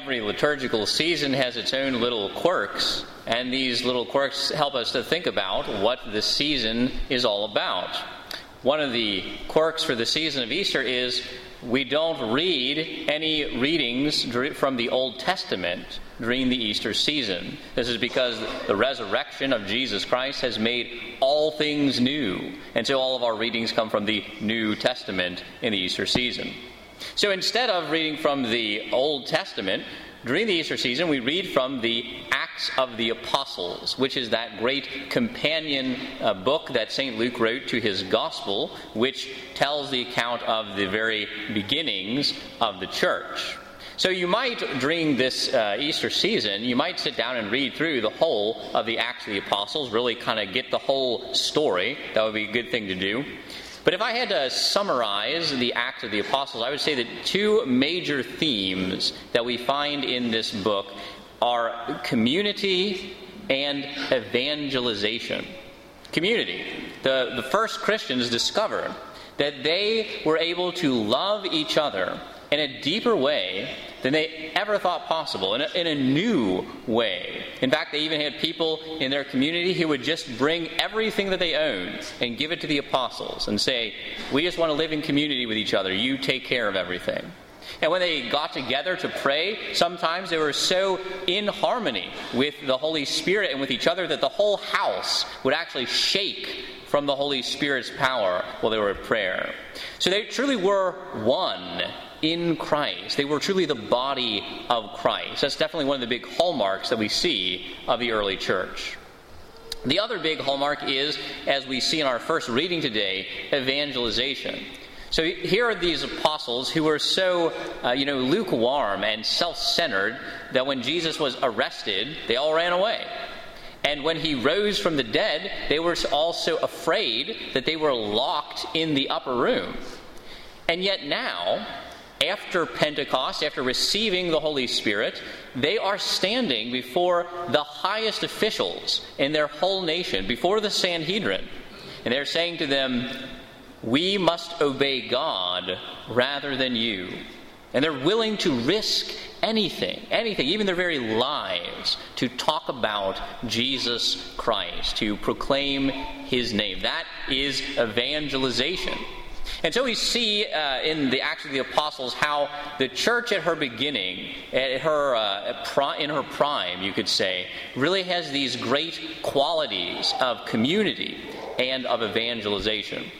every liturgical season has its own little quirks, and these little quirks help us to think about what the season is all about. One of the quirks for the season of Easter is we don't read any readings from the Old Testament during the Easter season. This is because the resurrection of Jesus Christ has made all things new. And so all of our readings come from the New Testament in the Easter season. So instead of reading from the Old Testament, during the Easter season, we read from the Acts of the Apostles, which is that great companion uh, book that St. Luke wrote to his gospel, which tells the account of the very beginnings of the church. So you might, during this uh, Easter season, you might sit down and read through the whole of the Acts of the Apostles, really kind of get the whole story. That would be a good thing to do. But if I had to summarize the Acts of the Apostles, I would say that two major themes that we find in this book are community and evangelization. Community. The, the first Christians discovered that they were able to love each other in a deeper way than they ever thought possible, in a, in a new way. In fact, they even had people in their community who would just bring everything that they owned and give it to the apostles and say, We just want to live in community with each other. You take care of everything. And when they got together to pray, sometimes they were so in harmony with the Holy Spirit and with each other that the whole house would actually shake from the Holy Spirit's power while they were at prayer. So they truly were one in Christ. They were truly the body of Christ. That's definitely one of the big hallmarks that we see of the early church. The other big hallmark is, as we see in our first reading today, evangelization. So here are these apostles who were so, uh, you know, lukewarm and self-centered that when Jesus was arrested, they all ran away. And when he rose from the dead, they were also afraid that they were locked in the upper room. And yet now, after Pentecost, after receiving the Holy Spirit, they are standing before the highest officials in their whole nation, before the Sanhedrin. And they're saying to them, We must obey God rather than you. And they're willing to risk anything, anything, even their very lives, to talk about Jesus Christ, to proclaim his name. That is evangelization. And so we see uh, in the Acts of the Apostles how the church at her beginning, at her, uh, in her prime, you could say, really has these great qualities of community and of evangelization.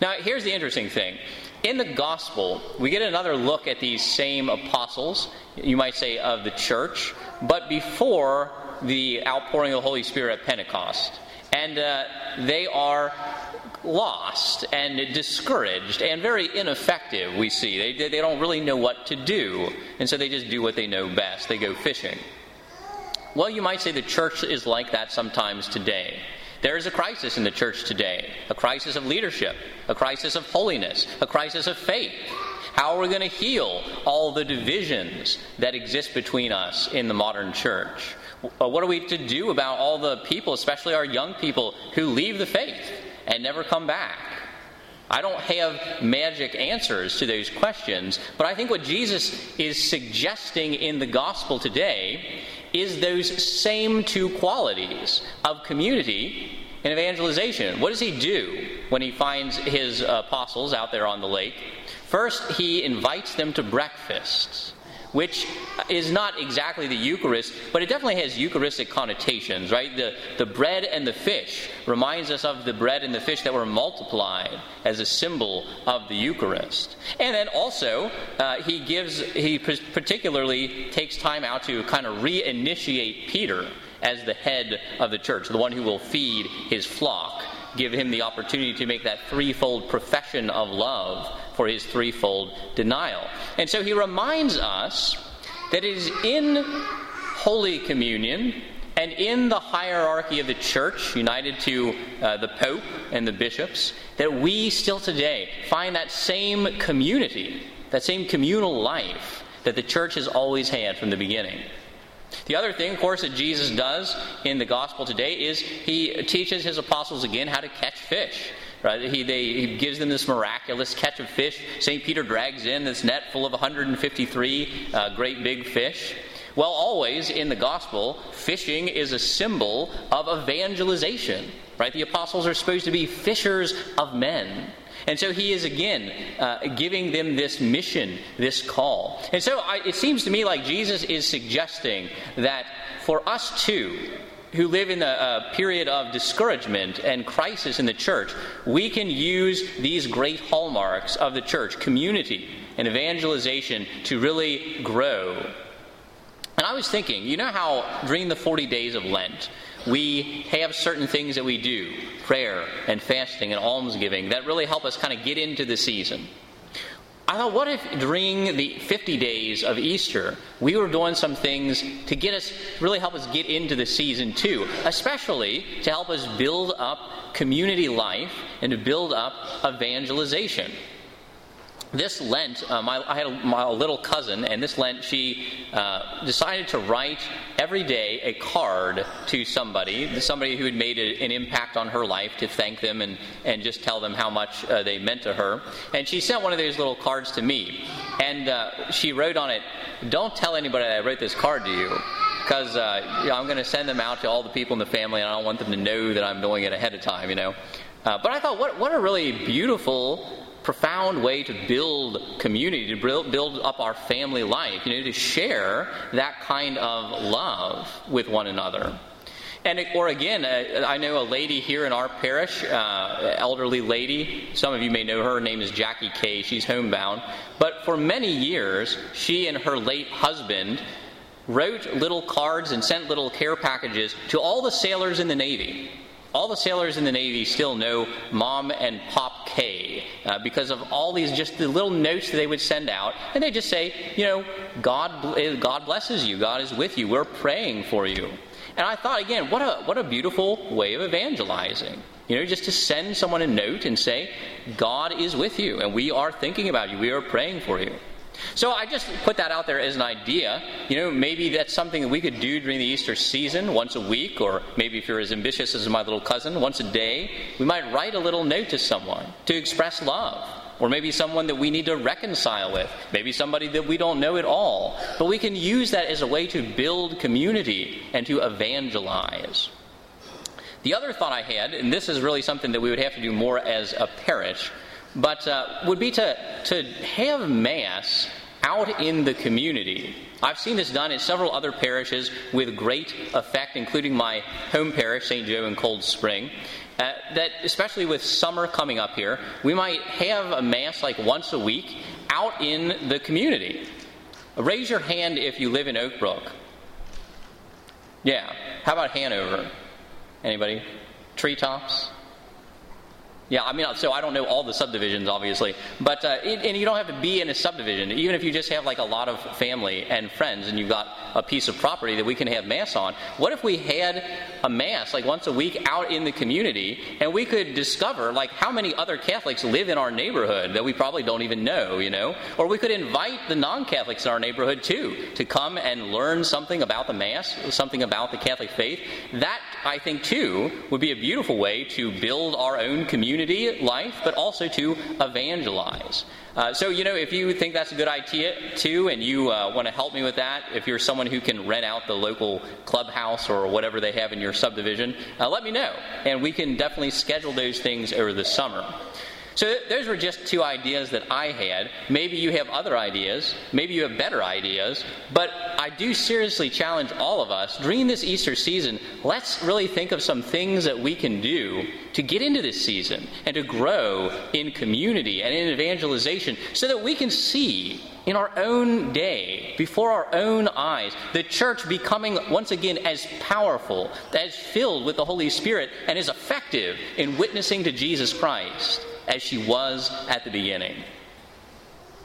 Now, here's the interesting thing. In the gospel, we get another look at these same apostles, you might say, of the church, but before the outpouring of the Holy Spirit at Pentecost. And uh, they are lost and discouraged and very ineffective, we see. They, they don't really know what to do, and so they just do what they know best. They go fishing. Well, you might say the church is like that sometimes today. There is a crisis in the church today a crisis of leadership, a crisis of holiness, a crisis of faith. How are we going to heal all the divisions that exist between us in the modern church? What are we to do about all the people, especially our young people, who leave the faith? And never come back. I don't have magic answers to those questions, but I think what Jesus is suggesting in the gospel today is those same two qualities of community and evangelization. What does he do when he finds his apostles out there on the lake? First, he invites them to breakfast which is not exactly the Eucharist, but it definitely has Eucharistic connotations, right? The, the bread and the fish reminds us of the bread and the fish that were multiplied as a symbol of the Eucharist. And then also, uh, he gives, he particularly takes time out to kind of reinitiate Peter as the head of the church, the one who will feed his flock give him the opportunity to make that threefold profession of love for his threefold denial. And so he reminds us that it is in Holy Communion and in the hierarchy of the church, united to uh, the Pope and the bishops, that we still today find that same community, that same communal life that the church has always had from the beginning. The other thing, of course, that Jesus does in the gospel today is he teaches his apostles again how to catch fish. Right? He, they, he gives them this miraculous catch of fish. St. Peter drags in this net full of 153 uh, great big fish. Well, always in the gospel, fishing is a symbol of evangelization, right? The apostles are supposed to be fishers of men. And so he is again uh, giving them this mission, this call. And so I, it seems to me like Jesus is suggesting that for us too, who live in a, a, period of discouragement and crisis in the church, we can use these great hallmarks of the church, community and evangelization, to really grow. And I was thinking, you know how during the 40 days of Lent, we have certain things that we do prayer and fasting and almsgiving that really help us kind of get into the season. I thought, what if during the 50 days of Easter, we were doing some things to get us, really help us get into the season too, especially to help us build up community life and to build up evangelization this Lent, uh, my, I had a, my, little cousin, and this Lent she uh, decided to write every day a card to somebody, somebody who had made a, an impact on her life, to thank them and, and just tell them how much uh, they meant to her. And she sent one of those little cards to me, and uh, she wrote on it, "Don't tell anybody that I wrote this card to you." Because uh, I'm going to send them out to all the people in the family, and I don't want them to know that I'm doing it ahead of time, you know. Uh, but I thought, what, what a really beautiful profound way to build community, to build, build up our family life, you know, to share that kind of love with one another. And or again, uh, I know a lady here in our parish, uh, elderly lady. Some of you may know her. Her name is Jackie Kay. She's homebound, but for many years, she and her late husband wrote little cards and sent little care packages to all the sailors in the Navy all the sailors in the Navy still know Mom and Pop Kay uh, because of all these just the little notes that they would send out, and they just say, you know, God, eh, God blesses you, God is with you, we're praying for you. And I thought again, what a what a beautiful way of evangelizing. You know, just to send someone a note and say, God is with you, and we are thinking about you, we are praying for you. So I just put that out there as an idea. You know, maybe that's something that we could do during the Easter season, once a week, or maybe if you're as ambitious as my little cousin, once a day. We might write a little note to someone to express love. Or maybe someone that we need to reconcile with. Maybe somebody that we don't know at all. But we can use that as a way to build community and to evangelize. The other thought I had, and this is really something that we would have to do more as a parish, but uh, would be to, to have Mass out in the community. I've seen this done in several other parishes with great effect, including my home parish, St. Joe in Cold Spring. Uh, that especially with summer coming up here, we might have a mass like once a week out in the community. Raise your hand if you live in Oak Brook. Yeah. How about Hanover? Anybody? Treetops? Yeah, I mean, so I don't know all the subdivisions, obviously, but uh, it, and you don't have to be in a subdivision. Even if you just have like a lot of family and friends, and you've got a piece of property that we can have mass on. What if we had a mass like once a week out in the community, and we could discover like how many other Catholics live in our neighborhood that we probably don't even know, you know? Or we could invite the non-Catholics in our neighborhood too to come and learn something about the mass, something about the Catholic faith. That I think too would be a beautiful way to build our own community community life, but also to evangelize. Uh, so, you know, if you think that's a good idea too, and you uh, want to help me with that, if you're someone who can rent out the local clubhouse or whatever they have in your subdivision, uh, let me know. And we can definitely schedule those things over the summer. So, those were just two ideas that I had. Maybe you have other ideas. Maybe you have better ideas. But I do seriously challenge all of us during this Easter season, let's really think of some things that we can do to get into this season and to grow in community and in evangelization so that we can see in our own day, before our own eyes, the church becoming once again as powerful, as filled with the Holy Spirit, and as effective in witnessing to Jesus Christ as she was at the beginning.